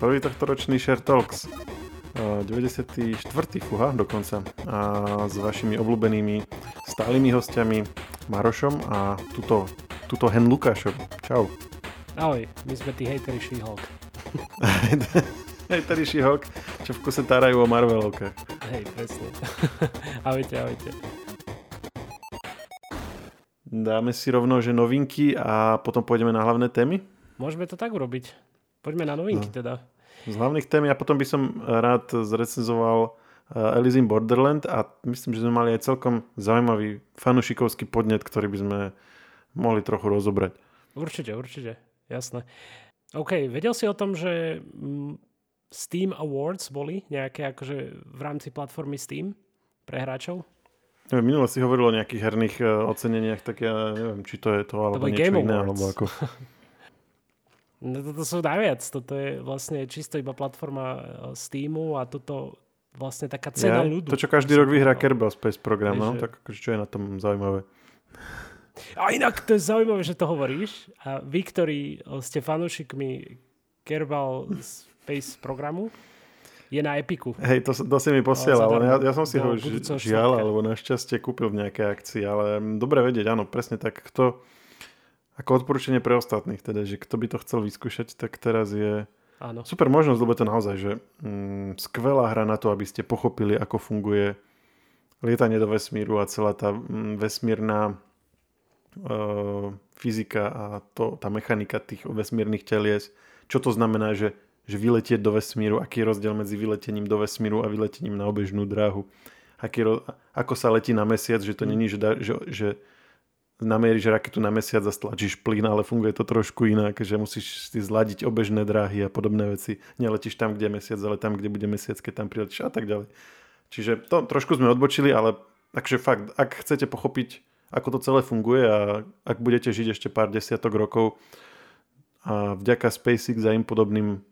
Prvý tohto ročný Share Talks. 94. fuha dokonca. A s vašimi obľúbenými stálymi hostiami Marošom a tuto, tuto Hen Lukášom. Čau. Ahoj, my sme tí hejteri She-Hulk. hejteri She-Hulk, čo v kuse tárajú o Marvelovkách. Hej, presne. ahojte, ahojte. Dáme si rovno, že novinky a potom pôjdeme na hlavné témy? Môžeme to tak urobiť. Poďme na novinky no. teda. Z hlavných tém a potom by som rád zrecenzoval eh, Alice in Borderland a myslím, že sme mali aj celkom zaujímavý fanušikovský podnet, ktorý by sme mohli trochu rozobrať. Určite, určite, jasné. OK, vedel si o tom, že mm, Steam Awards boli nejaké akože v rámci platformy Steam pre hráčov? Neviem, minule si hovoril o nejakých herných eh, oceneniach, tak ja neviem, či to je to, alebo to niečo Game iné, Awards. alebo ako... No toto sú najviac. Toto je vlastne čisto iba platforma e, Steamu a toto vlastne taká cena ja, ľudu. To, čo každý rok vyhrá Kerbal Space program, no, tak akože čo je na tom zaujímavé? A inak to je zaujímavé, že to hovoríš. A vy, ktorí ste fanúšikmi Kerbal Space programu, je na Epiku. Hej, to, to si mi posielal, ale ja, ja som si ho žial, alebo našťastie kúpil v nejakej akcii, ale dobre vedieť, áno, presne tak. Kto, ako odporúčanie pre ostatných, teda, že kto by to chcel vyskúšať, tak teraz je Áno. super možnosť, lebo to naozaj, že mm, skvelá hra na to, aby ste pochopili, ako funguje lietanie do vesmíru a celá tá mm, vesmírna uh, fyzika a to, tá mechanika tých vesmírnych telies. Čo to znamená, že, že vyletieť do vesmíru, aký je rozdiel medzi vyletením do vesmíru a vyletením na obežnú dráhu. Aký, ako sa letí na mesiac, že to není, že, že, že namieríš raketu na mesiac a stlačíš plyn, ale funguje to trošku inak, že musíš si zladiť obežné dráhy a podobné veci. Neletíš tam, kde je mesiac, ale tam, kde bude mesiac, keď tam priletíš a tak ďalej. Čiže to trošku sme odbočili, ale takže fakt, ak chcete pochopiť, ako to celé funguje a ak budete žiť ešte pár desiatok rokov a vďaka SpaceX a im podobným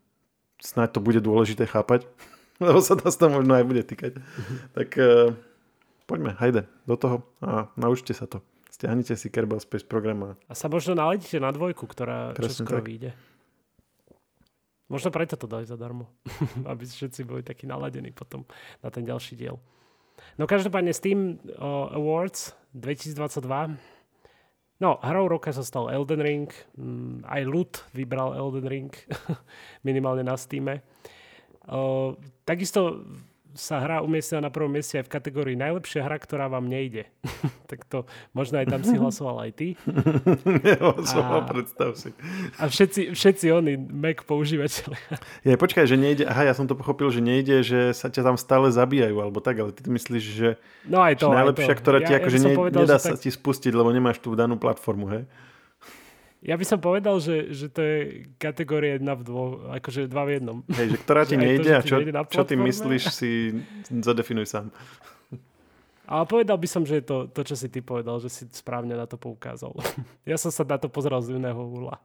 snáď to bude dôležité chápať, lebo sa nás to možno aj bude týkať. tak uh, poďme, hajde, do toho a naučte sa to. Stiahnite si Kerbal Space program. A, sa možno naladíte na dvojku, ktorá čo skoro vyjde. Možno preto to dali zadarmo. Aby všetci boli takí naladení potom na ten ďalší diel. No každopádne Steam Awards 2022 No, hrou roka sa stal Elden Ring. Mm, aj Lut vybral Elden Ring. minimálne na Steam. Takisto sa hra umiestnila na prvom mieste aj v kategórii najlepšia hra, ktorá vám nejde. tak to možno aj tam si hlasoval aj ty. Nehlasoval, a, predstav si. A všetci, všetci oni Mac používateľe. Je, počkaj, že nejde, aha, ja som to pochopil, že nejde, že sa ťa tam stále zabíjajú, alebo tak, ale ty myslíš, že, no aj to, najlepšia, aj to. ktorá ti ja, akože ja ne, povedal, nedá sa tak... ti spustiť, lebo nemáš tú danú platformu, hej? Ja by som povedal, že, že to je kategória jedna v dvoch, akože dva v jednom. Hej, že ktorá ti nejde to, a čo, čo ty myslíš, si zadefinuj sám. Ale povedal by som, že je to, to, čo si ty povedal, že si správne na to poukázal. Ja som sa na to pozeral z iného úla.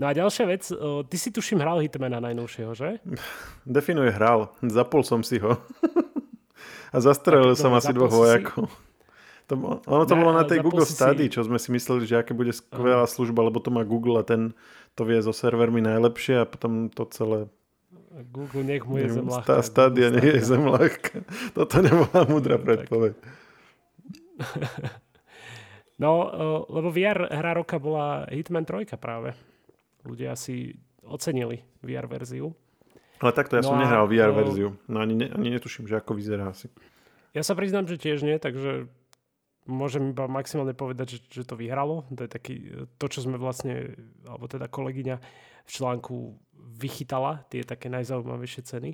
No a ďalšia vec, ty si tuším hral Hitmana najnovšieho, že? Definuje hral, zapol som si ho. A zastrelil som asi dvoch vojakov. Si... To, ono to ne, bolo na tej Google Study, čo sme si mysleli, že aké bude skvelá služba, lebo to má Google a ten to vie so servermi najlepšie a potom to celé Google nech mu je zem ľahká. Tá stadia nech je zem ľahká. Toto nebola múdra predpoveď. No, lebo VR hra roka bola Hitman 3 práve. Ľudia si ocenili VR verziu. Ale takto ja no som nehral VR verziu. No ani, ani netuším, že ako vyzerá asi. Ja sa priznám, že tiež nie, takže môžem iba maximálne povedať, že, že to vyhralo. To je taký, to, čo sme vlastne, alebo teda kolegyňa v článku vychytala, tie také najzaujímavejšie ceny.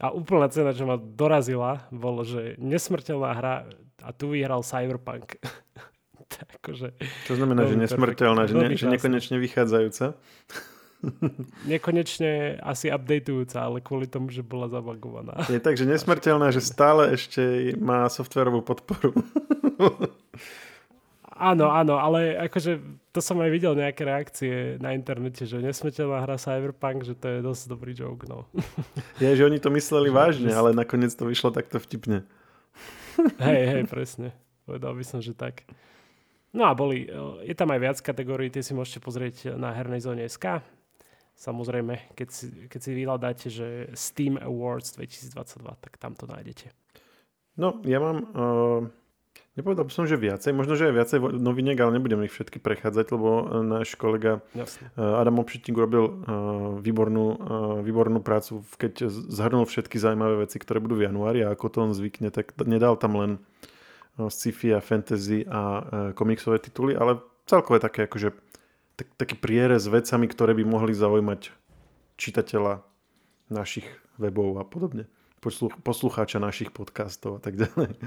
A úplná cena, čo ma dorazila, bolo, že nesmrteľná hra a tu vyhral Cyberpunk. akože, to znamená, že nesmrteľná, že, ne, že nekonečne vychádzajúca. Nekonečne asi updateujúca, ale kvôli tomu, že bola zabagovaná. Je tak, že nesmrteľná, že stále ešte má softverovú podporu. Áno, áno, ale akože to som aj videl nejaké reakcie na internete, že nesmrteľná hra Cyberpunk, že to je dosť dobrý joke, no. Je, že oni to mysleli vážne, ale nakoniec to vyšlo takto vtipne. Hej, hej, presne. Povedal by som, že tak. No a boli, je tam aj viac kategórií, tie si môžete pozrieť na hernej zóne SK Samozrejme, keď si, keď si vyhľadáte, že Steam Awards 2022, tak tam to nájdete. No, ja mám... Uh, nepovedal by som, že viacej. Možno, že aj viacej noviniek, ale nebudem ich všetky prechádzať, lebo náš kolega Jasne. Adam Obšitník urobil uh, výbornú, uh, výbornú prácu, keď zhrnul všetky zaujímavé veci, ktoré budú v januári a ako to on zvykne, tak nedal tam len sci-fi a fantasy a komiksové tituly, ale celkové také akože tak, taký prierez vecami, ktoré by mohli zaujímať čitateľa našich webov a podobne. Posluch, poslucháča našich podcastov a tak ďalej.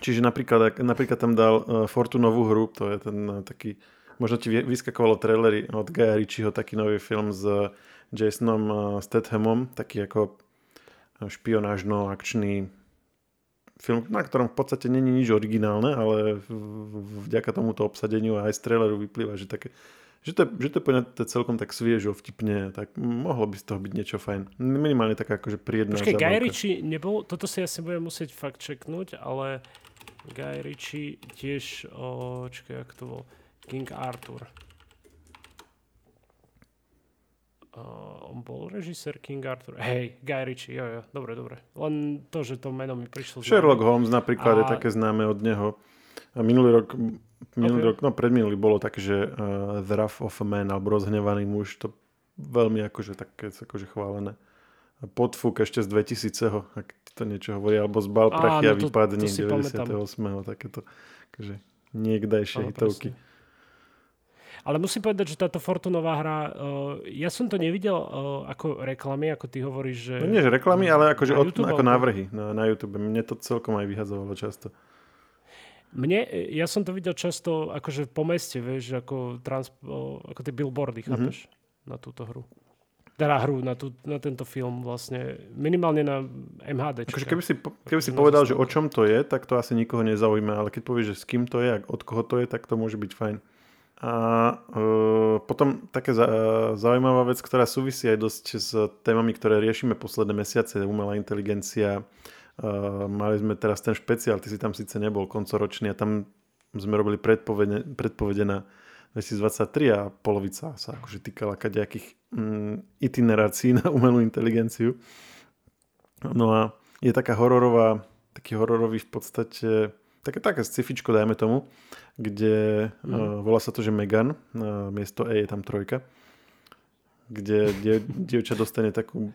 Čiže napríklad, napríklad tam dal uh, Fortunovú hru, to je ten uh, taký, možno ti vyskakovalo trailery od Gaia Ritchieho, taký nový film s Jasonom uh, Stathamom, taký ako špionážno-akčný film, na ktorom v podstate není nič originálne, ale vďaka tomuto obsadeniu a aj z traileru vyplýva, že, také, že, to, že to je poňaté celkom tak sviežo, vtipne, tak mohlo by z toho byť niečo fajn. Minimálne taká akože príjemná Počkej, Guy Ritchie nebol, toto si asi budem musieť fakt čeknúť, ale Guy Ritchie tiež, o, čakaj, jak to bol, King Arthur. Uh, on bol režisér King Arthur. Hej, Guy Ritchie, jo, jo, dobre, dobre. Len to, že to meno mi prišlo Sherlock známe. Holmes napríklad a... je také známe od neho. A minulý rok, minulý okay. rok, no predminulý bolo také, že uh, The Wrath of a Man, alebo Rozhnevaný muž, to veľmi akože také akože chválené. A podfúk ešte z 2000 ak ti to niečo hovorí, alebo z Bal prachy a vypadne 98. Takéto, akože niekdajšie hitovky. Presne. Ale musím povedať, že táto Fortunová hra, uh, ja som to nevidel uh, ako reklamy, ako ty hovoríš, že... No nie, že reklamy, ale akože od, YouTube, ako návrhy na, na YouTube. Mne to celkom aj vyhazovalo často. Mne, ja som to videl často akože po meste, vieš, ako, trans, ako tie billboardy, mm-hmm. chápeš, na túto hru. Teda hru, na, tú, na tento film vlastne, minimálne na MHD. Akože keby si, keby si povedal, že o čom to je, tak to asi nikoho nezaujíma, ale keď povieš, že s kým to je, od koho to je, tak to môže byť fajn. A uh, potom také za, zaujímavá vec, ktorá súvisí aj dosť s témami, ktoré riešime posledné mesiace, umelá inteligencia. Uh, mali sme teraz ten špeciál, ty si tam síce nebol koncoročný a tam sme robili predpovede, predpovede na 2023 a polovica sa akože týkala kadejakých um, itinerácií na umelú inteligenciu. No a je taká hororová, taký hororový v podstate také, také scifičko, dajme tomu, kde mm. uh, volá sa to, že Megan, uh, miesto E je tam trojka, kde die, dievča dostane takú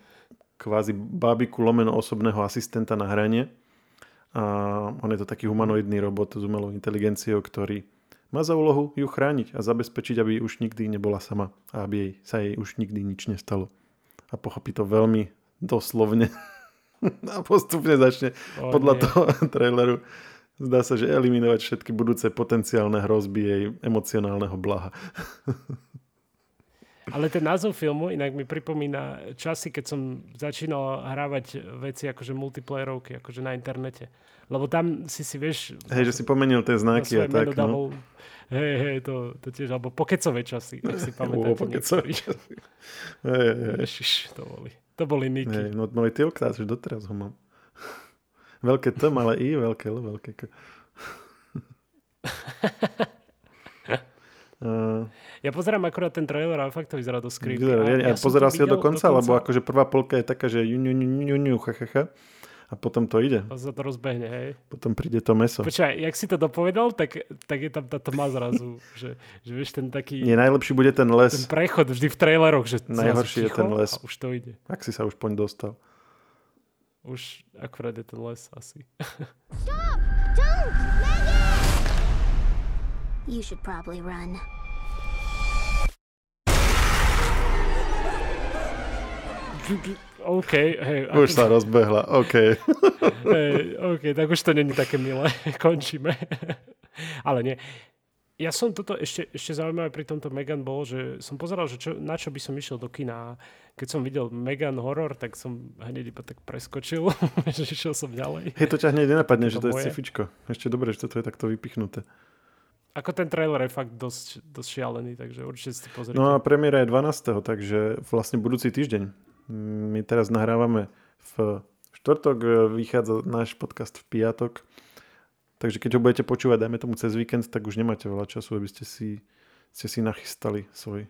kvázi bábiku lomeno osobného asistenta na hranie. A on je to taký humanoidný robot s umelou inteligenciou, ktorý má za úlohu ju chrániť a zabezpečiť, aby už nikdy nebola sama a aby jej, sa jej už nikdy nič nestalo. A pochopí to veľmi doslovne a postupne začne o, podľa nie. toho traileru Zdá sa, že eliminovať všetky budúce potenciálne hrozby jej emocionálneho blaha. Ale ten názov filmu inak mi pripomína časy, keď som začínal hrávať veci akože multiplayerovky, akože na internete. Lebo tam si si vieš... Hej, že si pomenil tie znaky a tak, no. Hej, hej, to, to tiež, alebo pokecové časy, ak si pamätáte. pokecové časy. Hej, hej. Ježiš, to boli. To boli niky. Hej, no môj tilktát, už doteraz ho mám. Veľké T, malé I, veľké L, veľké K. Uh, ja pozerám akurát ten trailer a fakt to vyzerá dosť creepy. Ja, ja, ja pozeral si ho do konca, lebo akože prvá polka je taká, že ju, ju, ju, ju, ju, ha, ha, ha, a potom to ide. A sa to rozbehne, hej. Potom príde to meso. Počkaj, jak si to dopovedal, tak, tak je tam tá tma zrazu, že, že vieš ten taký... Nie, najlepší bude ten les. Ten prechod vždy v traileroch, že Najhorší je ten les. A už to ide. Ak si sa už poň dostal. Už akurát je ten les asi. Stop! Don't! Megan! You should probably run. OK, hej. Už sa rozbehla, OK. hej, OK, tak už to není také milé. Končíme. Ale nie ja som toto ešte, ešte zaujímavé pri tomto Megan bol, že som pozeral, že čo, na čo by som išiel do kina. Keď som videl Megan horor, tak som hneď iba tak preskočil, že išiel som ďalej. Hej, to ťa hneď nenapadne, že to je scifičko. Ešte dobre, že toto je takto vypichnuté. Ako ten trailer je fakt dosť, dosť šialený, takže určite si pozrite. No a premiéra je 12. takže vlastne budúci týždeň. My teraz nahrávame v štvrtok, vychádza náš podcast v piatok Takže keď ho budete počúvať, dajme tomu cez víkend, tak už nemáte veľa času, aby ste si, ste si nachystali svoj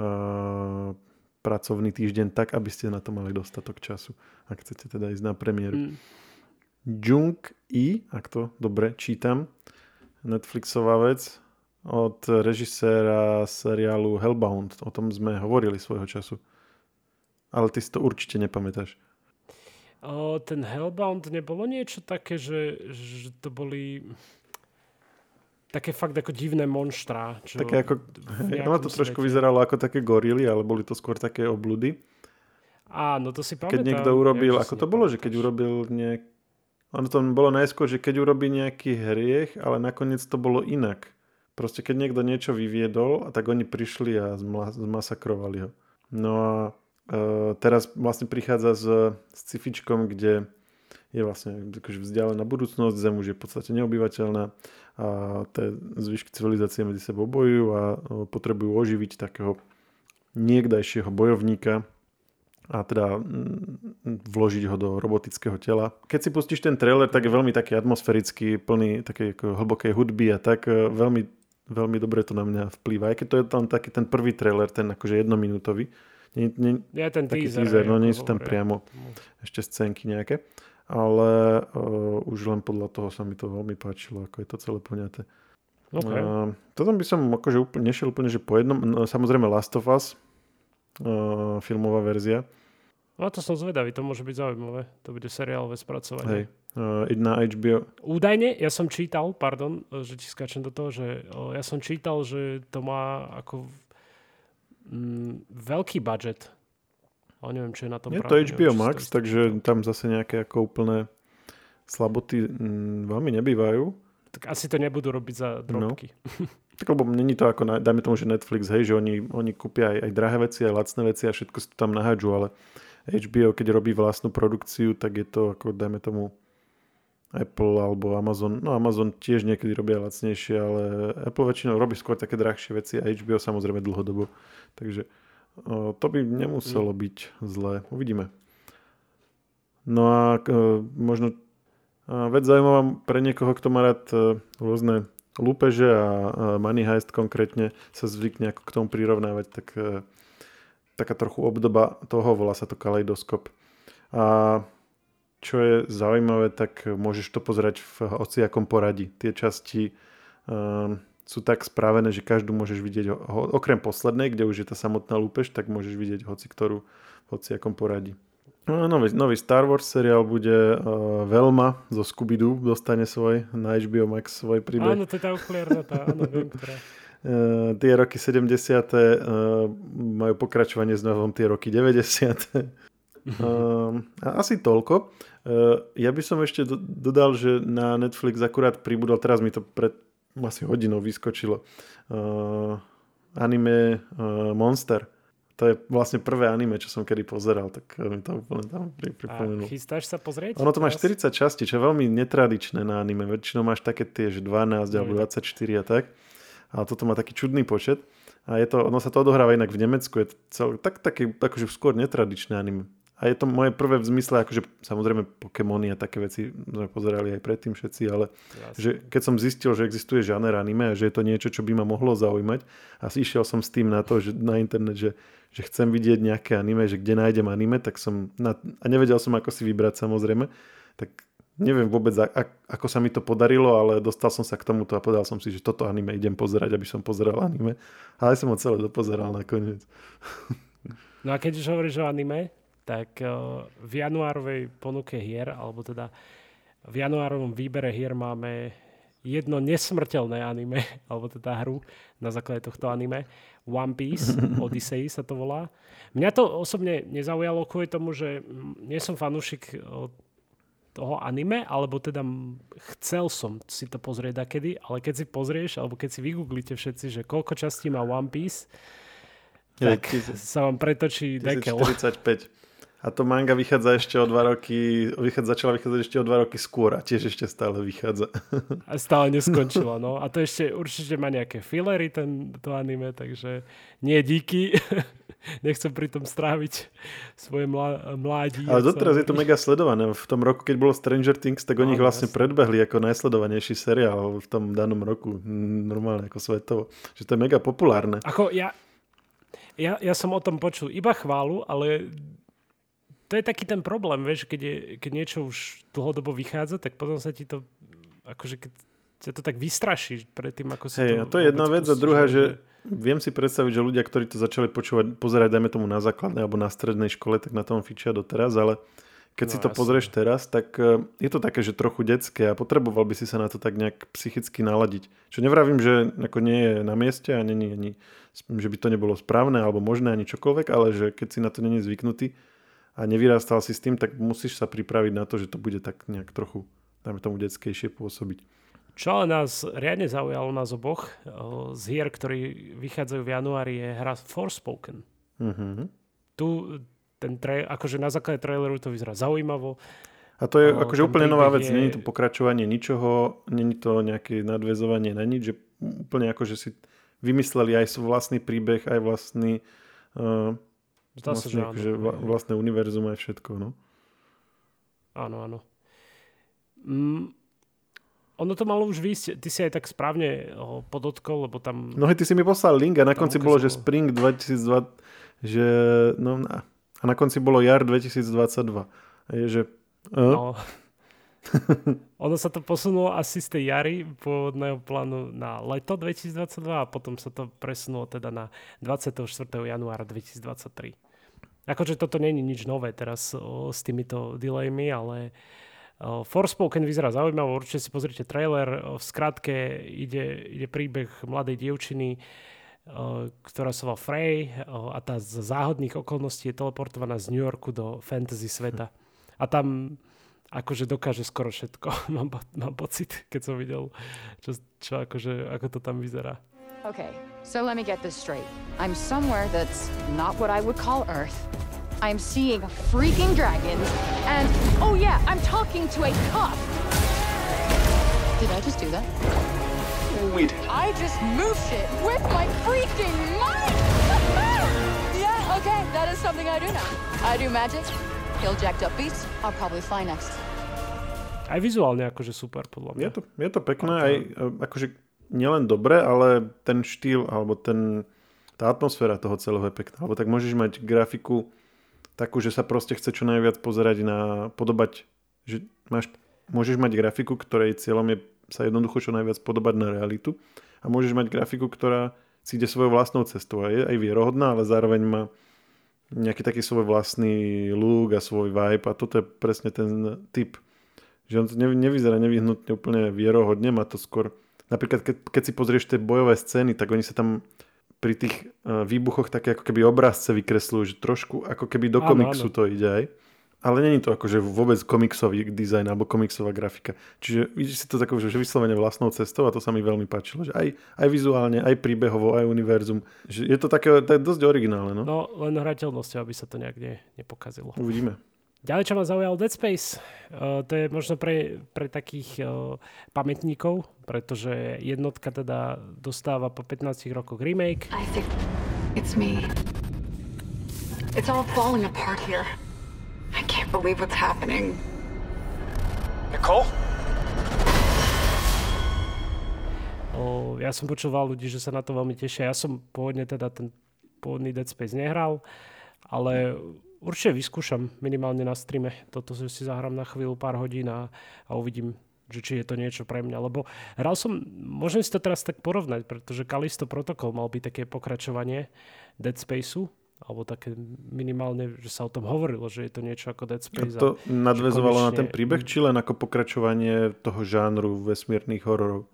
uh, pracovný týždeň tak, aby ste na to mali dostatok času, ak chcete teda ísť na premiéru. Mm. Jung I, ak to dobre čítam, Netflixová vec od režiséra seriálu Hellbound. O tom sme hovorili svojho času. Ale ty si to určite nepamätáš. O, ten Hellbound nebolo niečo také, že, že to boli také fakt ako divné monštra. Čo také ako, ono to trošku svete. vyzeralo ako také gorily, ale boli to skôr také obludy. Áno, to si pamätám. Keď niekto urobil, ako to bolo, že keď urobil nejak... Ono to bolo najskôr, že keď urobí nejaký hriech, ale nakoniec to bolo inak. Proste keď niekto niečo vyviedol, a tak oni prišli a zmasakrovali ho. No a teraz vlastne prichádza s, s cifičkom, kde je vlastne akože vzdialená budúcnosť, Zem už je v podstate neobyvateľná a tie zvyšky civilizácie medzi sebou bojujú a e, potrebujú oživiť takého niekdajšieho bojovníka a teda mm, vložiť ho do robotického tela. Keď si pustíš ten trailer, tak je veľmi taký atmosférický, plný takej hlbokej hudby a tak e, veľmi, veľmi dobre to na mňa vplýva. Aj keď to je tam taký ten prvý trailer, ten akože jednominútový. Nie, nie, ja ten teaser, teaser no nie sú tam priamo ešte scénky nejaké ale uh, už len podľa toho sa mi to veľmi páčilo, ako je to celé poňaté. Okay. Uh, toto by som akože úplne, nešiel úplne, že po jednom, no, samozrejme Last of Us, uh, filmová verzia. No to som zvedavý, to môže byť zaujímavé. To bude seriálové spracovanie. Hej, uh, na HBO. Údajne, ja som čítal, pardon, že ti skáčem do toho, že uh, ja som čítal, že to má ako mm, veľký budget ale neviem, čo je na tom Je to HBO neviem, Max, to takže tam zase nejaké ako úplné slaboty mm, veľmi nebývajú. Tak asi to nebudú robiť za drobky. No. Tak lebo není to ako, dajme tomu, že Netflix, hej, že oni, oni kúpia aj, aj drahé veci, aj lacné veci a všetko si to tam nahádžu, ale HBO, keď robí vlastnú produkciu, tak je to ako, dajme tomu, Apple alebo Amazon. No Amazon tiež niekedy robia lacnejšie, ale Apple väčšinou robí skôr také drahšie veci a HBO samozrejme dlhodobo. Takže to by nemuselo byť zlé. Uvidíme. No a možno vec zaujímavá pre niekoho, kto má rád e, rôzne lúpeže a Money Heist konkrétne sa zvykne ako k tomu prirovnávať, tak e, taká trochu obdoba toho, volá sa to kaleidoskop. A čo je zaujímavé, tak môžeš to pozerať v hociakom poradí. Tie časti um, sú tak spravené, že každú môžeš vidieť, okrem poslednej, kde už je tá samotná lúpež, tak môžeš vidieť hoci ktorú, hoci akom poradí. No, nový, nový Star Wars seriál bude uh, Velma zo Scooby-Doo, dostane svoj na HBO Max svoj príbeh. Áno, to je tá ukliernatá, áno, viem, ktorá. Uh, tie roky 70. Uh, majú pokračovanie s novom tie roky 90. uh, asi toľko. Uh, ja by som ešte do, dodal, že na Netflix akurát pribudol, teraz mi to pred asi hodinou vyskočilo. Uh, anime uh, Monster. To je vlastne prvé anime, čo som kedy pozeral, tak mi to úplne tam pripomenulo. A chystáš sa pozrieť? Ono to má 40 častí, čo je veľmi netradičné na anime. Väčšinou máš také tie, že 12 mm. alebo 24 a tak. A toto má taký čudný počet. A je to, ono sa to odohráva inak v Nemecku. Je to cel, tak, taký, akože skôr netradičné anime. A je to moje prvé v zmysle, akože samozrejme Pokémony a také veci sme pozerali aj predtým všetci, ale že keď som zistil, že existuje žáner anime a že je to niečo, čo by ma mohlo zaujímať a išiel som s tým na to, že na internet, že, že chcem vidieť nejaké anime, že kde nájdem anime, tak som na, a nevedel som, ako si vybrať samozrejme, tak neviem vôbec, ako sa mi to podarilo, ale dostal som sa k tomuto a povedal som si, že toto anime idem pozerať, aby som pozeral anime. Ale som ho celé dopozeral nakoniec. No a keď už hovoríš o anime, tak eh, v januárovej ponuke hier, alebo teda v januárovom výbere hier máme jedno nesmrteľné anime, alebo teda hru na základe tohto anime. One Piece, Odyssey sa to volá. Mňa to osobne nezaujalo kvôli tomu, že nie som fanúšik eh, toho anime, alebo teda chcel som si to pozrieť kedy, ale keď si pozrieš, alebo keď si vygooglite všetci, že koľko častí má One Piece, tak sa vám pretočí dekel. 45. A to manga vychádza ešte o dva roky, vychádza, začala vychádzať ešte o dva roky skôr a tiež ešte stále vychádza. A stále neskončila, no. A to ešte určite má nejaké filery, ten, to anime, takže nie díky. Nechcem pri tom stráviť svoje mlá, mládí. Ale doteraz je to mega sledované. V tom roku, keď bolo Stranger Things, tak oni ich vlastne jasne. predbehli ako najsledovanejší seriál v tom danom roku. Normálne ako svetovo. Že to je mega populárne. Ako ja, Ja, ja som o tom počul iba chválu, ale to je taký ten problém, vieš, keď, je, keď niečo už dlhodobo vychádza, tak potom sa ti to, akože keď ťa to tak vystraší pred tým, ako si hey, to... to je jedna vec a druhá, že viem si predstaviť, že ľudia, ktorí to začali počúvať, pozerať, dajme tomu na základnej alebo na strednej škole, tak na tom fičia doteraz, ale keď no, si to jasne. pozrieš teraz, tak e, je to také, že trochu detské a potreboval by si sa na to tak nejak psychicky naladiť. Čo nevravím, že ako nie je na mieste a není ani, že by to nebolo správne alebo možné ani čokoľvek, ale že keď si na to není zvyknutý, a nevyrastal si s tým, tak musíš sa pripraviť na to, že to bude tak nejak trochu, dajme tomu, detskejšie pôsobiť. Čo nás riadne zaujalo nás oboch z hier, ktorí vychádzajú v januári, je hra Forspoken. Mm-hmm. Tu ten tra- akože na základe traileru to vyzerá zaujímavo. A to je o, akože úplne nová vec, je... není to pokračovanie ničoho, není to nejaké nadvezovanie na nič, že úplne akože si vymysleli aj svoj vlastný príbeh, aj vlastný uh, Zdá vlastne, sa, že áno. Akože vlastné univerzum aj všetko, no. Áno, áno. Mm, ono to malo už výjsť, ty si aj tak správne ho podotkol, lebo tam... No hej, ty si mi poslal link a na konci bolo, že Spring 2002, že no a na konci bolo jar 2022. Je, že... Uh? No. ono sa to posunulo asi z tej jary pôvodného plánu na leto 2022 a potom sa to presunulo teda na 24. januára 2023. Akože toto není nič nové teraz o, s týmito delaymi, ale o, Forspoken vyzerá zaujímavo, určite si pozrite trailer. O, v skratke ide, ide príbeh mladej dievčiny, o, ktorá sa volá Frey o, a tá z záhodných okolností je teleportovaná z New Yorku do fantasy sveta. A tam akože dokáže skoro všetko. mám, mám pocit, keď som videl, čo, čo akože, ako to tam vyzerá. Okay, so let me get this straight. I'm somewhere that's not what I would call Earth. I'm seeing freaking dragons, and oh yeah, I'm talking to a cop. Did I just do that? Oh, we did. I just moved shit with my freaking mind! yeah, okay, that is something I do now. I do magic, kill jacked up beasts, I'll probably fly next. Aj vizuálne akože super, podľa mňa. Je to, je to pekné, aj akože nielen dobre, ale ten štýl alebo ten, tá atmosféra toho celého je pekná. Alebo tak môžeš mať grafiku takú, že sa proste chce čo najviac pozerať na podobať, že máš, môžeš mať grafiku, ktorej cieľom je sa jednoducho čo najviac podobať na realitu a môžeš mať grafiku, ktorá si ide svojou vlastnou cestou a je aj vierohodná, ale zároveň má nejaký taký svoj vlastný look a svoj vibe a toto je presne ten typ. Že on to nevyzerá nevyhnutne úplne vierohodne, má to skôr napríklad keď, keď si pozrieš tie bojové scény, tak oni sa tam pri tých uh, výbuchoch také ako keby obrazce vykresľujú, že trošku ako keby do áno, komiksu áno. to ide aj. Ale není to akože vôbec komiksový dizajn alebo komiksová grafika. Čiže vidíš si to takové, že vyslovene vlastnou cestou a to sa mi veľmi páčilo. Že aj, aj vizuálne, aj príbehovo, aj univerzum. Že je to také to je dosť originálne. No? no len hrateľnosťou, aby sa to nejak ne, nepokazilo. Uvidíme. Ďalej, čo ma zaujal Dead Space, uh, to je možno pre, pre takých uh, pamätníkov, pretože jednotka teda dostáva po 15 rokoch remake. I think it's me. It's all falling apart here. Believe what's happening. Nicole? O, ja som počúval ľudí, že sa na to veľmi tešia. Ja som pôvodne teda ten pôvodný Dead Space nehral, ale určite vyskúšam minimálne na streame. Toto si zahrám na chvíľu, pár hodín a, a uvidím, že či je to niečo pre mňa. Lebo hral som, môžem si to teraz tak porovnať, pretože Kalisto Protocol mal byť také pokračovanie Dead Spaceu, alebo také minimálne, že sa o tom hovorilo, že je to niečo ako Dead Space. A to nadvezovalo konečne... na ten príbeh, či len ako pokračovanie toho žánru vesmírnych hororov?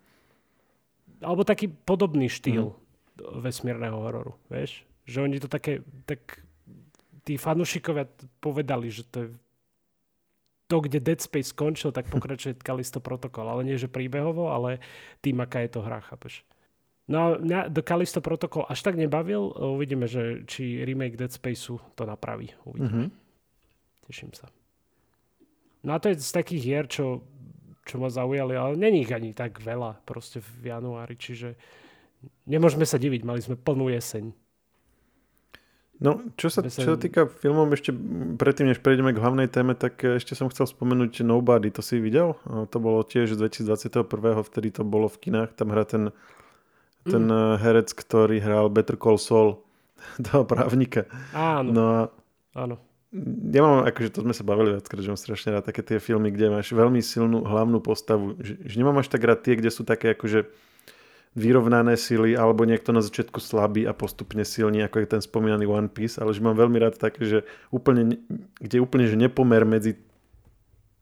Alebo taký podobný štýl mm. vesmírneho hororu, vieš? Že oni to také, tak tí fanúšikovia povedali, že to je to, kde Dead Space skončil, tak pokračuje Kalisto Protocol. Ale nie, že príbehovo, ale tým, aká je to hra, chápeš? No a mňa The Kalisto Protocol až tak nebavil. Uvidíme, že či remake Dead Spaceu to napraví. Uvidíme. Mm-hmm. Teším sa. No a to je z takých hier, čo, čo ma zaujali, ale není ich ani tak veľa proste v januári, čiže nemôžeme sa diviť, mali sme plnú jeseň. No, čo sa, čo sa týka filmov, ešte predtým, než prejdeme k hlavnej téme, tak ešte som chcel spomenúť Nobody, to si videl? To bolo tiež z 2021. vtedy to bolo v kinách, tam hrá ten, ten mm. herec, ktorý hral Better Call Saul. toho právnika. Áno. No a Áno. Ja mám, akože to sme sa bavili viackrát, že mám strašne rád také tie filmy, kde máš veľmi silnú hlavnú postavu. Že, že nemám až tak rád tie, kde sú také akože vyrovnané sily, alebo niekto na začiatku slabý a postupne silný, ako je ten spomínaný One Piece, ale že mám veľmi rád také, že úplne, kde úplne že nepomer medzi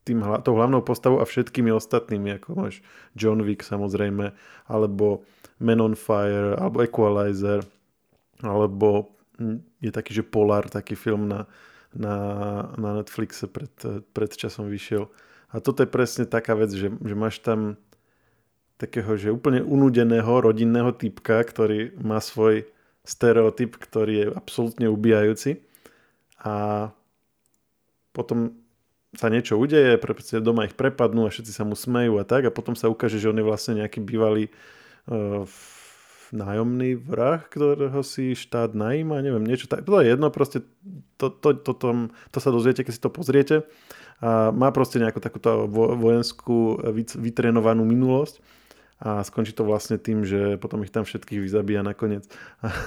tým, tou hlavnou postavou a všetkými ostatnými, ako máš John Wick samozrejme, alebo Men on Fire, alebo Equalizer, alebo je taký, že Polar, taký film na, na, na Netflixe pred, pred časom vyšiel. A toto je presne taká vec, že, že máš tam takého, že úplne unudeného rodinného typka, ktorý má svoj stereotyp, ktorý je absolútne ubijajúci. A potom sa niečo udeje, doma ich prepadnú a všetci sa mu smejú a tak a potom sa ukáže, že on je vlastne nejaký bývalý uh, nájomný vrah, ktorého si štát najíma, neviem, niečo tak. To je jedno, proste to, to, to, to, to sa dozviete, keď si to pozriete. A má proste nejakú takúto vojenskú vytrenovanú minulosť a skončí to vlastne tým, že potom ich tam všetkých vyzabíja nakoniec.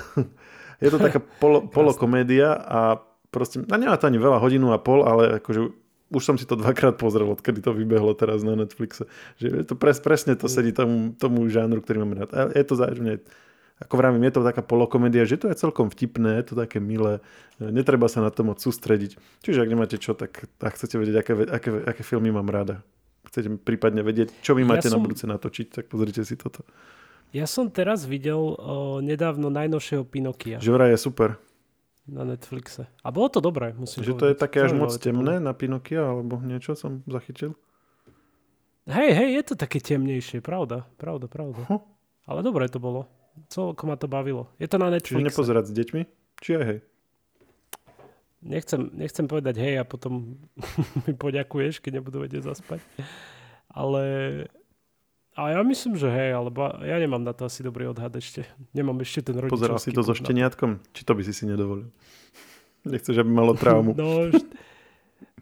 je to taká polo, polokomédia a proste, a nemá to ani veľa, hodinu a pol, ale akože už som si to dvakrát pozrel, odkedy to vybehlo teraz na Netflixe. Že je to pres, presne to sedí tomu, tomu žánru, ktorý mám rád. A je to zároveň, ako vravím, je to taká polokomédia, že to je celkom vtipné, je to také milé, netreba sa na to moc sústrediť. Čiže ak nemáte čo, tak ak chcete vedieť, aké, aké, aké filmy mám rada. Chcete prípadne vedieť, čo vy máte ja som... na budúce natočiť, tak pozrite si toto. Ja som teraz videl o, nedávno najnovšieho Pinokia. Že vraj je super na Netflixe. A bolo to dobré, musím Že to je také až moc temné na Pinokia, alebo niečo som zachytil? Hej, hej, je to také temnejšie, pravda, pravda, pravda. Huh. Ale dobre to bolo. Celkom ma to bavilo. Je to na Netflixe. Čiže nepozerať s deťmi? Či aj hej? Nechcem, nechcem povedať hej a potom mi poďakuješ, keď nebudú vedieť zaspať. Ale a ja myslím, že hej, alebo ja nemám na to asi dobrý odhad ešte. Nemám ešte ten rodičovský. Pozeral si to so šteniatkom? Či to by si si nedovolil? Nechceš, aby malo traumu. No,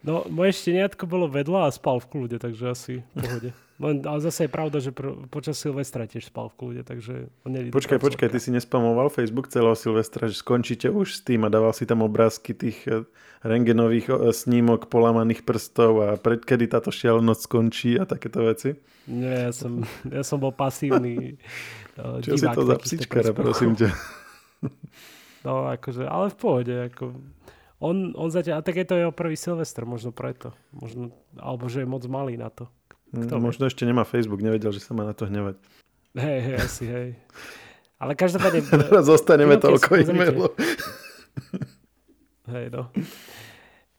no moje šteniatko bolo vedľa a spal v kľude, takže asi v pohode. Len, ale zase je pravda, že pr- počas Silvestra tiež spal v kľude, takže on Počkaj, počkaj, ty si nespamoval Facebook celého Silvestra, že skončíte už s tým a dával si tam obrázky tých eh, rengenových eh, snímok polamaných prstov a predkedy táto šialenosť skončí a takéto veci? Nie, ja som, ja som bol pasívny uh, Čo divák, si to za psičkara, prosím ťa? No, akože, ale v pohode. Ako, on, on zatiaľ, a tak je to jeho prvý Silvester, možno preto. Možno, alebo že je moc malý na to. Kto možno vie? ešte nemá Facebook, nevedel, že sa má na to hnevať. Hej, hej, asi, hej. Ale každopádne... Zostaneme toľko e-mailov. hej, no.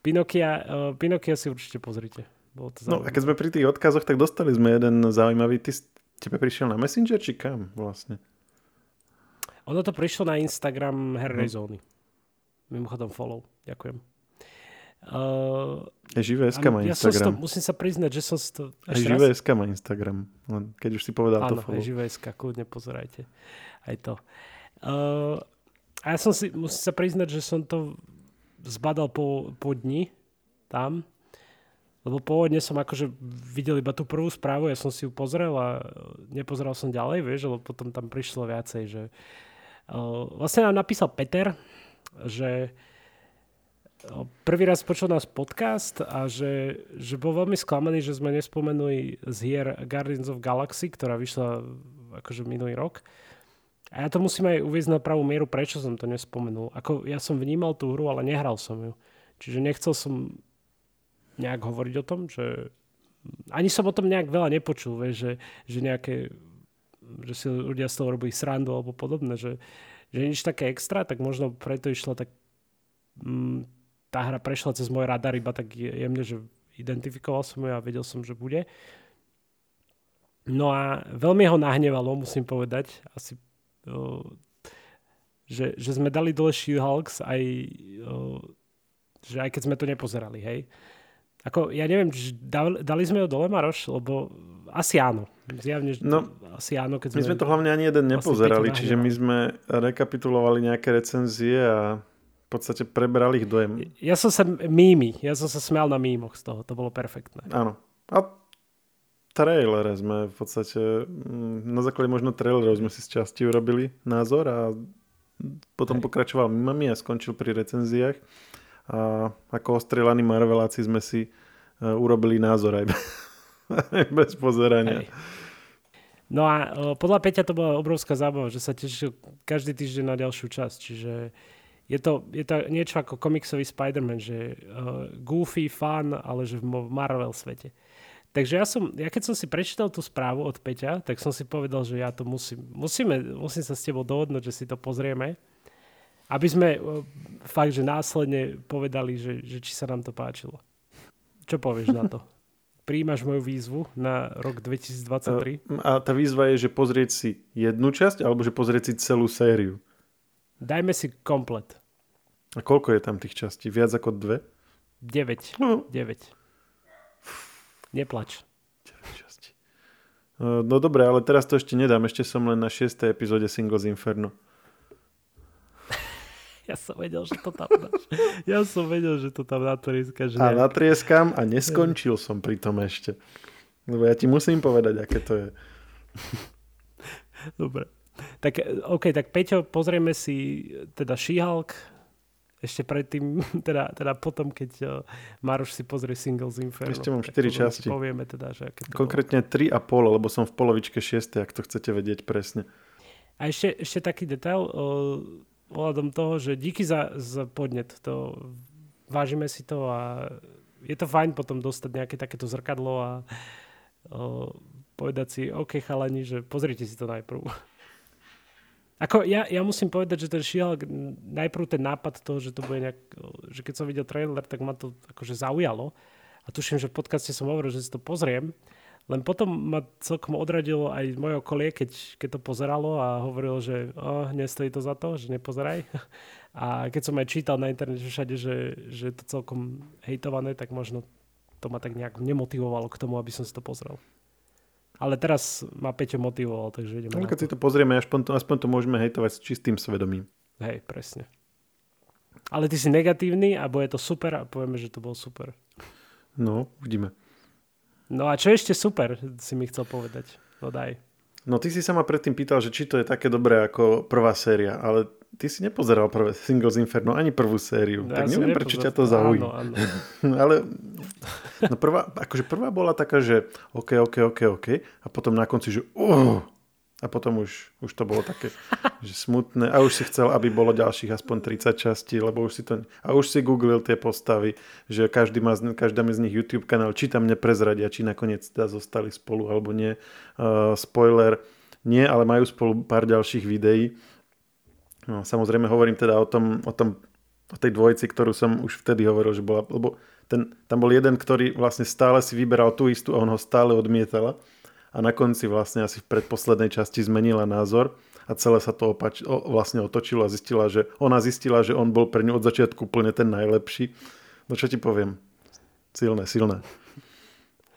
Pinokia, uh, Pinokia si určite pozrite. Bolo to no a keď sme pri tých odkazoch, tak dostali sme jeden zaujímavý. Ty, tebe prišiel na Messenger, či kam vlastne? Ono to prišlo na Instagram hernej hmm. zóny. Mimochodom follow. Ďakujem. Uh, je živé SK má ja Instagram. to, musím sa priznať, že som to... Aj živé SK má Instagram. Len keď už si povedal Áno, to follow. Áno, živé SK, kľudne pozerajte. Aj to. Uh, a ja som si, musím sa priznať, že som to zbadal po, po dni tam lebo pôvodne som akože videl iba tú prvú správu, ja som si ju pozrel a nepozeral som ďalej, vieš, lebo potom tam prišlo viacej, že uh, vlastne nám napísal Peter, že prvý raz počul nás podcast a že, že bol veľmi sklamaný, že sme nespomenuli z hier Guardians of Galaxy, ktorá vyšla akože minulý rok. A ja to musím aj uvieť na pravú mieru, prečo som to nespomenul. Ako ja som vnímal tú hru, ale nehral som ju. Čiže nechcel som nejak hovoriť o tom, že ani som o tom nejak veľa nepočul, vieš, že, že nejaké že si ľudia z toho robí srandu alebo podobné, že, že nič také extra, tak možno preto išla tak mm, tá hra prešla cez môj radar iba tak jemne, že identifikoval som ju a vedel som, že bude. No a veľmi ho nahnevalo, musím povedať, asi uh, že, že sme dali dole She-Hulks aj, uh, že aj keď sme to nepozerali, hej. Ako, ja neviem, dali, dali sme ho dole, Maroš, lebo asi áno. Zjavne, no, asi áno. Keď sme, my sme to hlavne ani jeden nepozerali, čiže my sme rekapitulovali nejaké recenzie a v podstate prebrali ich dojem. Ja som sa mými, ja som sa smial na mímoch z toho, to bolo perfektné. Áno. A trailere sme v podstate, mm, na základe možno trailerov sme si z časti urobili názor a potom Hej. pokračoval mimo a skončil pri recenziách. A ako ostrelaní Marveláci sme si uh, urobili názor aj bez pozerania. Hej. No a uh, podľa Peťa to bola obrovská zábava, že sa tešil každý týždeň na ďalšiu časť, čiže je to, je to niečo ako komiksový Spider-Man, že uh, goofy, fun, ale že v Marvel svete. Takže ja, som, ja keď som si prečítal tú správu od Peťa, tak som si povedal, že ja to musím, musíme, musím sa s tebou dohodnúť, že si to pozrieme. Aby sme uh, fakt, že následne povedali, že, že či sa nám to páčilo. Čo povieš na to? Príjmaš moju výzvu na rok 2023? A tá výzva je, že pozrieť si jednu časť, alebo že pozrieť si celú sériu? Dajme si komplet. A koľko je tam tých častí? Viac ako dve? 9. No. 9. Neplač. 9 častí. No, no dobre, ale teraz to ešte nedám. Ešte som len na 6. epizóde Singles Inferno. Ja som vedel, že to tam dáš. Ja som vedel, že to tam natrieskaš. A natrieskam a neskončil som pri tom ešte. Lebo ja ti musím povedať, aké to je. Dobre. Tak, OK, tak Peťo, pozrieme si teda She-Hulk, ešte predtým, teda, teda potom, keď uh, Maroš si pozrie Singles Inferno. Ešte mám 4 časti. Povieme teda, že aké to Konkrétne 3,5, lebo som v polovičke 6, ak to chcete vedieť presne. A ešte, ešte taký detail uh, ohľadom toho, že díky za, za podnet. To, vážime si to a je to fajn potom dostať nejaké takéto zrkadlo a uh, povedať si, OK chalani, že pozrite si to najprv. Ako ja, ja musím povedať, že ten šiel, najprv ten nápad toho, že to bude nejak, že keď som videl trailer, tak ma to akože zaujalo. A tuším, že v podcaste som hovoril, že si to pozriem. Len potom ma celkom odradilo aj moje okolie, keď, keď to pozeralo a hovorilo, že oh, nestojí to za to, že nepozeraj. A keď som aj čítal na internete všade, že, že je to celkom hejtované, tak možno to ma tak nejak nemotivovalo k tomu, aby som si to pozrel. Ale teraz ma Peťo motivoval, takže ideme Ale keď si to pozrieme, aspoň to, aspoň to môžeme hejtovať s čistým svedomím. Hej, presne. Ale ty si negatívny a bude to super a povieme, že to bol super. No, uvidíme. No a čo ešte super, si mi chcel povedať? No daj. No ty si sa ma predtým pýtal, že či to je také dobré ako prvá séria, ale ty si nepozeral prvé Singles Inferno ani prvú sériu. No, tak ja neviem, prečo ťa to zaujíma. Áno, áno. ale no prvá, akože prvá bola taká, že OK, OK, OK, OK a potom na konci, že uh, a potom už, už to bolo také, že smutné. A už si chcel, aby bolo ďalších aspoň 30 častí, lebo už si to... A už si googlil tie postavy, že každý má, každá z nich YouTube kanál, či tam neprezradia, či nakoniec teda zostali spolu alebo nie. Uh, spoiler, nie, ale majú spolu pár ďalších videí. No, samozrejme hovorím teda o tom, o tom o tej dvojici, ktorú som už vtedy hovoril, že bola, lebo ten, tam bol jeden, ktorý vlastne stále si vyberal tú istú a on ho stále odmietala a na konci vlastne asi v predposlednej časti zmenila názor a celé sa to opač, o, vlastne otočilo a zistila, že ona zistila, že on bol pre ňu od začiatku úplne ten najlepší. No čo ti poviem? Silné, silné.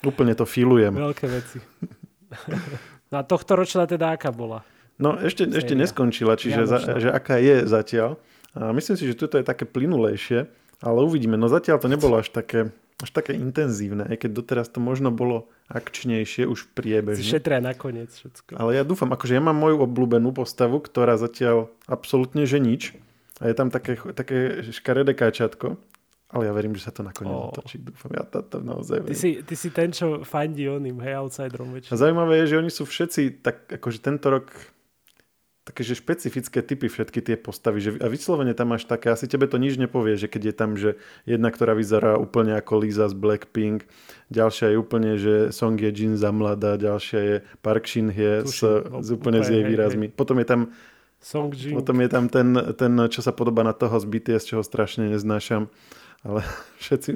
Úplne to filujem. Veľké veci. no a tohto ročná teda aká bola? No ešte, ešte neskončila, čiže za, že aká je zatiaľ. A myslím si, že toto je také plynulejšie, ale uvidíme. No zatiaľ to nebolo až také, až také intenzívne, aj keď doteraz to možno bolo akčnejšie už priebežne. Šetré nakoniec všetko. Ale ja dúfam, akože ja mám moju obľúbenú postavu, ktorá zatiaľ absolútne že nič. A je tam také, také škaredé káčatko. Ale ja verím, že sa to nakoniec oh. otočí. Dúfam, ja to, to naozaj ty si, ty si ten, čo fandí oným, hej, outsiderom väčšinou. A zaujímavé je, že oni sú všetci, tak akože tento rok také, že špecifické typy všetky tie postavy. Že, a vyslovene tam máš také, asi tebe to nič nepovie, že keď je tam, že jedna, ktorá vyzerá úplne ako Lisa z Blackpink, ďalšia je úplne, že Song je Jin za mladá, ďalšia je Park Shin Hye s, s úplne s jej výrazmi. Hej, hej. Potom je tam Song Jin. Potom je tam ten, ten, čo sa podobá na toho z BTS, čo ho strašne neznášam. Ale všetci,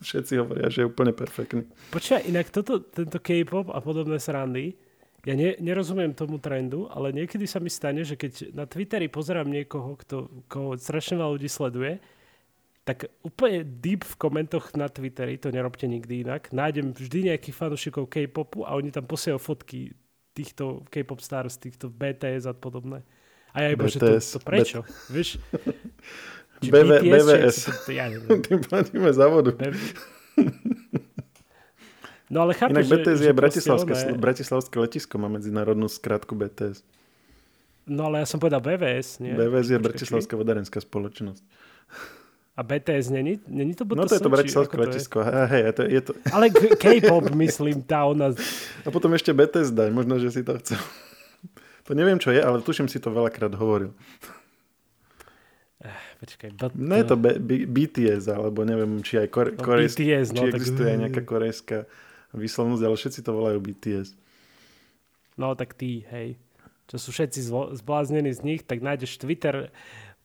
všetci hovoria, že je úplne perfektný. Počkaj, inak toto, tento K-pop a podobné srandy, ja ne, nerozumiem tomu trendu, ale niekedy sa mi stane, že keď na Twitteri pozerám niekoho, kto, koho strašne veľa ľudí sleduje, tak úplne deep v komentoch na Twitteri, to nerobte nikdy inak, nájdem vždy nejakých fanúšikov K-popu a oni tam posielajú fotky týchto K-pop stars, týchto BTS a podobné. A ja iba, BTS, že to, to prečo? Bet... Vieš? BTS, BVS. To, ja neviem. Tým platíme za vodu. No ale chápeš, Inak BTS že, je že bratislavské, bratislavské letisko, má medzinárodnú skratku BTS. No ale ja som povedal BVS, nie? BVS je Bratislavská vodárenská spoločnosť. A BTS není, není to No to je to Bratislavské letisko. Hej, je to, je to... Ale K-pop, myslím, tá ona... A potom ešte BTS daj, možno, že si to chcel. To neviem, čo je, ale tuším si to veľakrát hovoril. Eh, počkaj, but, No je to B- B- BTS, alebo neviem, či aj kore- no, BTS, no, či tak... existuje aj nejaká korejská výslovnosť, ale všetci to volajú BTS. No tak tí, hej, čo sú všetci zvo- zbláznení z nich, tak nájdeš Twitter,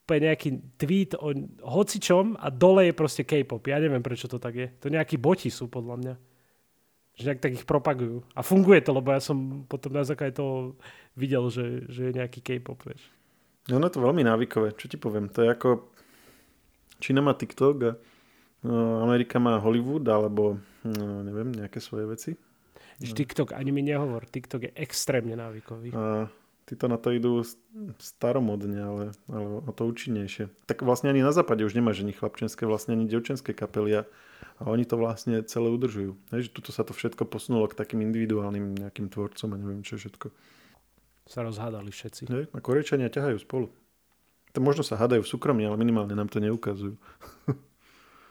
úplne nejaký tweet o hocičom a dole je proste K-pop. Ja neviem, prečo to tak je. To nejakí boti sú, podľa mňa. Že nejak tak ich propagujú. A funguje to, lebo ja som potom na základe toho videl, že, že je nejaký K-pop, vieš. No, no to veľmi návykové, čo ti poviem. To je ako... Čína má TikTok a Amerika má Hollywood, alebo no, neviem, nejaké svoje veci. No. TikTok ani mi nehovor. TikTok je extrémne návykový. A títo na to idú staromodne, ale, ale o to účinnejšie. Tak vlastne ani na západe už nemá ženy chlapčenské, vlastne ani devčenské kapely a, a oni to vlastne celé udržujú. Hej, že tuto sa to všetko posunulo k takým individuálnym nejakým tvorcom a neviem čo všetko sa rozhádali všetci. Hej, a Korejčania ťahajú spolu. To možno sa hádajú v súkromí, ale minimálne nám to neukazujú.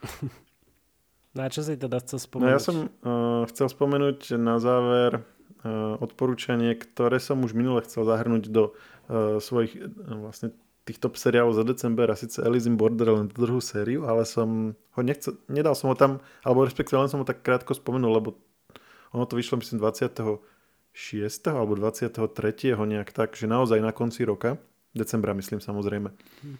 no a čo si teda chcel spomenúť? No ja som uh, chcel spomenúť na záver uh, odporúčanie, ktoré som už minule chcel zahrnúť do uh, svojich uh, vlastne tých top seriálov za december a síce Alice in Borderland druhú sériu, ale som ho nechcel, nedal som ho tam, alebo respektíve len som ho tak krátko spomenul, lebo ono to vyšlo myslím 20 alebo 23. nejak tak, že naozaj na konci roka, decembra myslím samozrejme. Hm.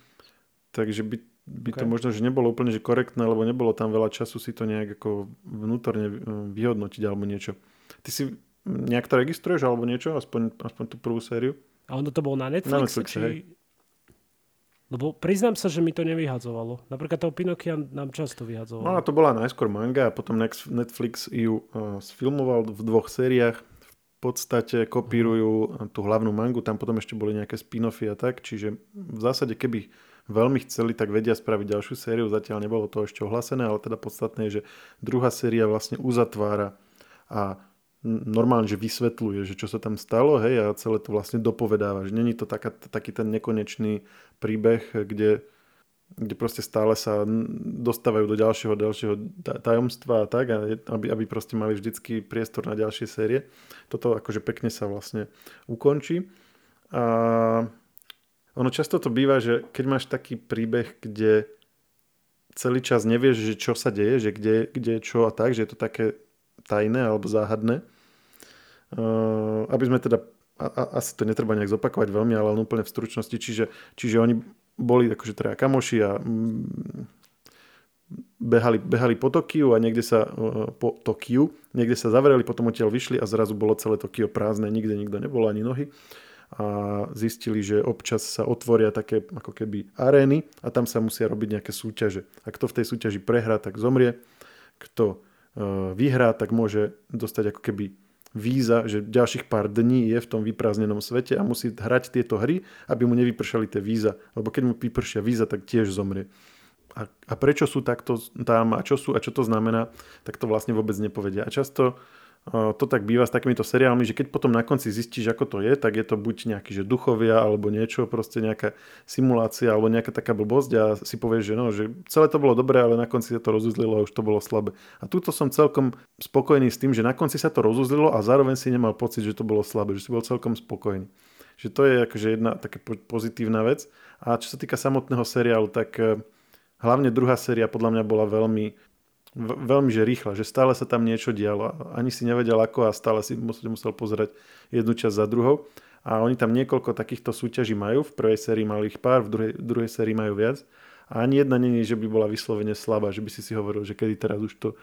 Takže by, by okay. to možno, že nebolo úplne že korektné, lebo nebolo tam veľa času si to nejak ako vnútorne vyhodnotiť alebo niečo. Ty si nejak to registruješ alebo niečo, aspoň, aspoň tú prvú sériu? A ono to bolo na Netflix? Na Netflix, či... hej. Lebo priznám sa, že mi to nevyhadzovalo. Napríklad toho Pinokia nám často vyhadzovalo. No a to bola najskôr manga a potom Netflix ju uh, sfilmoval v dvoch sériách podstate kopírujú tú hlavnú mangu, tam potom ešte boli nejaké spin-offy a tak, čiže v zásade keby veľmi chceli, tak vedia spraviť ďalšiu sériu, zatiaľ nebolo to ešte ohlásené, ale teda podstatné je, že druhá séria vlastne uzatvára a normálne, že vysvetľuje, že čo sa tam stalo, hej, a celé to vlastne dopovedáva, že není to taká, taký ten nekonečný príbeh, kde kde proste stále sa dostávajú do ďalšieho, ďalšieho tajomstva a tak, aby, aby proste mali vždycky priestor na ďalšie série. Toto akože pekne sa vlastne ukončí. A ono často to býva, že keď máš taký príbeh, kde celý čas nevieš, že čo sa deje, že kde, kde čo a tak, že je to také tajné alebo záhadné. Uh, aby sme teda, a, a, asi to netreba nejak zopakovať veľmi, ale úplne v stručnosti, čiže, čiže oni boli akože teda kamoši a mm, behali, behali po Tokiu a niekde sa po Tokiu, niekde sa zavreli, potom odtiaľ vyšli a zrazu bolo celé Tokio prázdne, nikde nikto nebolo ani nohy a zistili, že občas sa otvoria také ako keby arény a tam sa musia robiť nejaké súťaže. A kto v tej súťaži prehrá, tak zomrie. Kto e, vyhrá, tak môže dostať ako keby víza, že ďalších pár dní je v tom vyprázdnenom svete a musí hrať tieto hry, aby mu nevypršali tie víza. Lebo keď mu vypršia víza, tak tiež zomrie. A, a prečo sú takto tam a čo sú a čo to znamená, tak to vlastne vôbec nepovedia. A často to tak býva s takýmito seriálmi, že keď potom na konci zistíš, ako to je, tak je to buď nejaký, že duchovia, alebo niečo, proste nejaká simulácia, alebo nejaká taká blbosť a si povieš, že no, že celé to bolo dobré, ale na konci sa to rozuzlilo a už to bolo slabé. A tuto som celkom spokojný s tým, že na konci sa to rozuzlilo a zároveň si nemal pocit, že to bolo slabé, že si bol celkom spokojný. Že to je akože jedna taká pozitívna vec. A čo sa týka samotného seriálu, tak eh, hlavne druhá séria podľa mňa bola veľmi veľmi že rýchla, že stále sa tam niečo dialo. Ani si nevedel ako a stále si musel, musel pozerať jednu časť za druhou. A oni tam niekoľko takýchto súťaží majú. V prvej sérii mali ich pár, v druhej, druhej sérii majú viac. A ani jedna není, že by bola vyslovene slabá, že by si si hovoril, že kedy teraz už to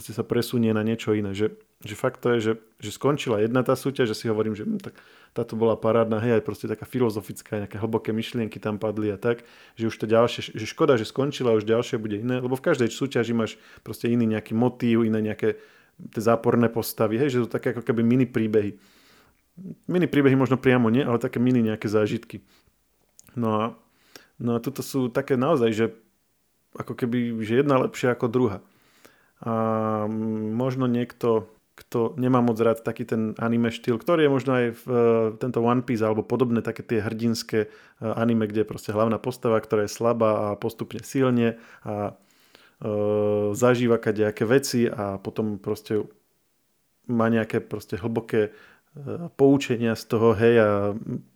sa presunie na niečo iné. Že, že fakt to je, že, že skončila jedna tá súťaž, že si hovorím, že hm, tak táto bola parádna, hej, aj proste taká filozofická, nejaké hlboké myšlienky tam padli a tak, že už to ďalšie, že škoda, že skončila, už ďalšie bude iné, lebo v každej súťaži máš proste iný nejaký motív, iné nejaké tie záporné postavy, hej, že sú také ako keby mini príbehy. Mini príbehy možno priamo nie, ale také mini nejaké zážitky. No a, no a tuto sú také naozaj, že ako keby že jedna lepšia ako druhá. A možno niekto kto nemá moc rád taký ten anime štýl, ktorý je možno aj v uh, tento One Piece alebo podobné také tie hrdinské uh, anime, kde je proste hlavná postava, ktorá je slabá a postupne silne a uh, zažíva kadejaké veci a potom proste má nejaké proste hlboké uh, poučenia z toho, hej, a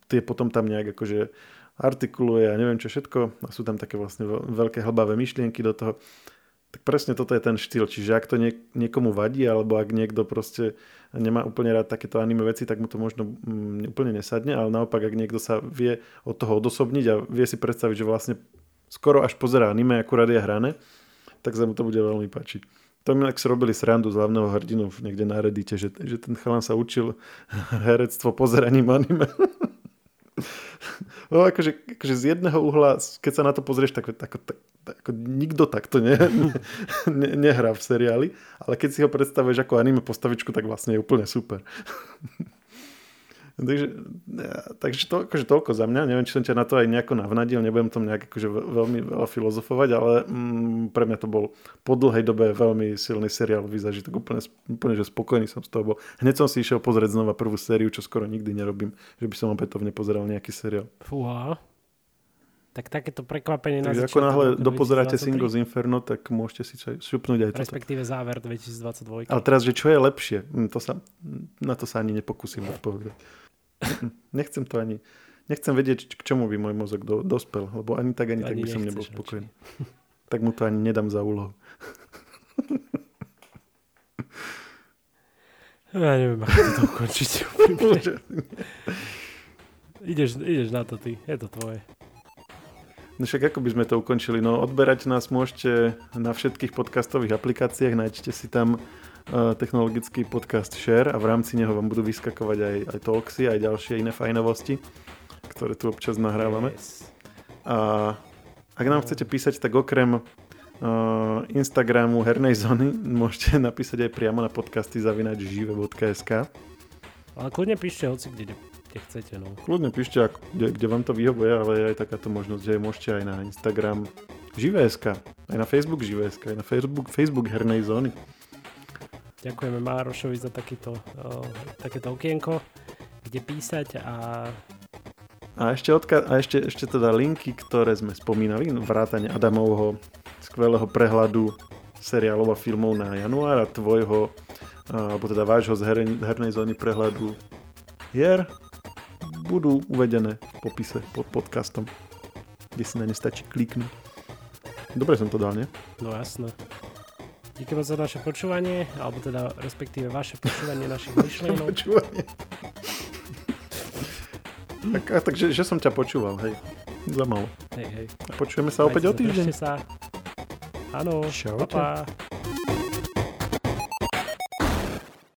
tie potom tam nejak akože artikuluje a neviem čo všetko a sú tam také vlastne veľké hlbavé myšlienky do toho. Tak presne toto je ten štýl, čiže ak to nie, niekomu vadí, alebo ak niekto proste nemá úplne rád takéto anime veci, tak mu to možno mm, úplne nesadne, ale naopak, ak niekto sa vie od toho odosobniť a vie si predstaviť, že vlastne skoro až pozera anime, akurát je hrané, tak sa mu to bude veľmi páčiť. To mi ak si robili srandu z hlavného hrdinu niekde na Reddite, že, že ten chalan sa učil herectvo pozeraním anime. No akože, akože z jedného uhla, keď sa na to pozrieš, tak, tak, tak, tak ako nikto takto ne, ne, nehrá v seriáli, ale keď si ho predstavuješ ako anime postavičku, tak vlastne je úplne super. Takže, takže to, akože toľko za mňa. Neviem, či som ťa na to aj nejako navnadil, nebudem tom nejak akože veľmi veľa filozofovať, ale mm, pre mňa to bol po dlhej dobe veľmi silný seriálový zážitok. Úplne, úplne že spokojný som z toho bol. Hneď som si išiel pozrieť znova prvú sériu, čo skoro nikdy nerobím, že by som opätovne pozeral nejaký seriál. Fúha. Tak takéto prekvapenie Takže na ako náhle dopozeráte Singles Inferno, tak môžete si šupnúť aj toto. Respektíve záver 2022. Ale teraz, že čo je lepšie, hm, to sa, na to sa ani nepokúsim odpovedať. Nechcem to ani... Nechcem vedieť, k čomu by môj mozog do, dospel, lebo ani tak, ani, ani tak by som nebol spokojný. tak mu to ani nedám za úlohu. ja neviem, ako to ukončiť. ideš, ideš na to ty, je to tvoje. No však ako by sme to ukončili? No odberať nás môžete na všetkých podcastových aplikáciách, nájdete si tam technologický podcast Share a v rámci neho vám budú vyskakovať aj, aj talksy, aj ďalšie iné fajnovosti, ktoré tu občas nahrávame. Yes. A ak nám chcete písať, tak okrem uh, Instagramu Hernej zóny môžete napísať aj priamo na podcasty zavinač žive.sk Ale kľudne píšte hoci kde, kde chcete. No. Kľudne píšte, kde, kde vám to vyhovuje, ale je aj takáto možnosť, že môžete aj na Instagram Žive.sk, aj na Facebook Žive.sk, aj na Facebook, Facebook Hernej zóny. Ďakujeme Márošovi za takýto, uh, takéto okienko, kde písať a... A ešte, odka- a ešte, ešte teda linky, ktoré sme spomínali, vrátane Adamovho skvelého prehľadu seriálov a filmov na január a tvojho, alebo teda vášho z her- hernej zóny prehľadu hier budú uvedené v popise pod podcastom, kde si na ne stačí kliknúť. Dobre som to dal, nie? No jasné. Díky moc za naše počúvanie, alebo teda respektíve vaše počúvanie našich myšlienok. počúvanie. tak, a, takže že som ťa počúval, hej. Za malo. Hej, hej. A počujeme sa opäť o týždeň. sa. Áno. Čaute. Pa, pa.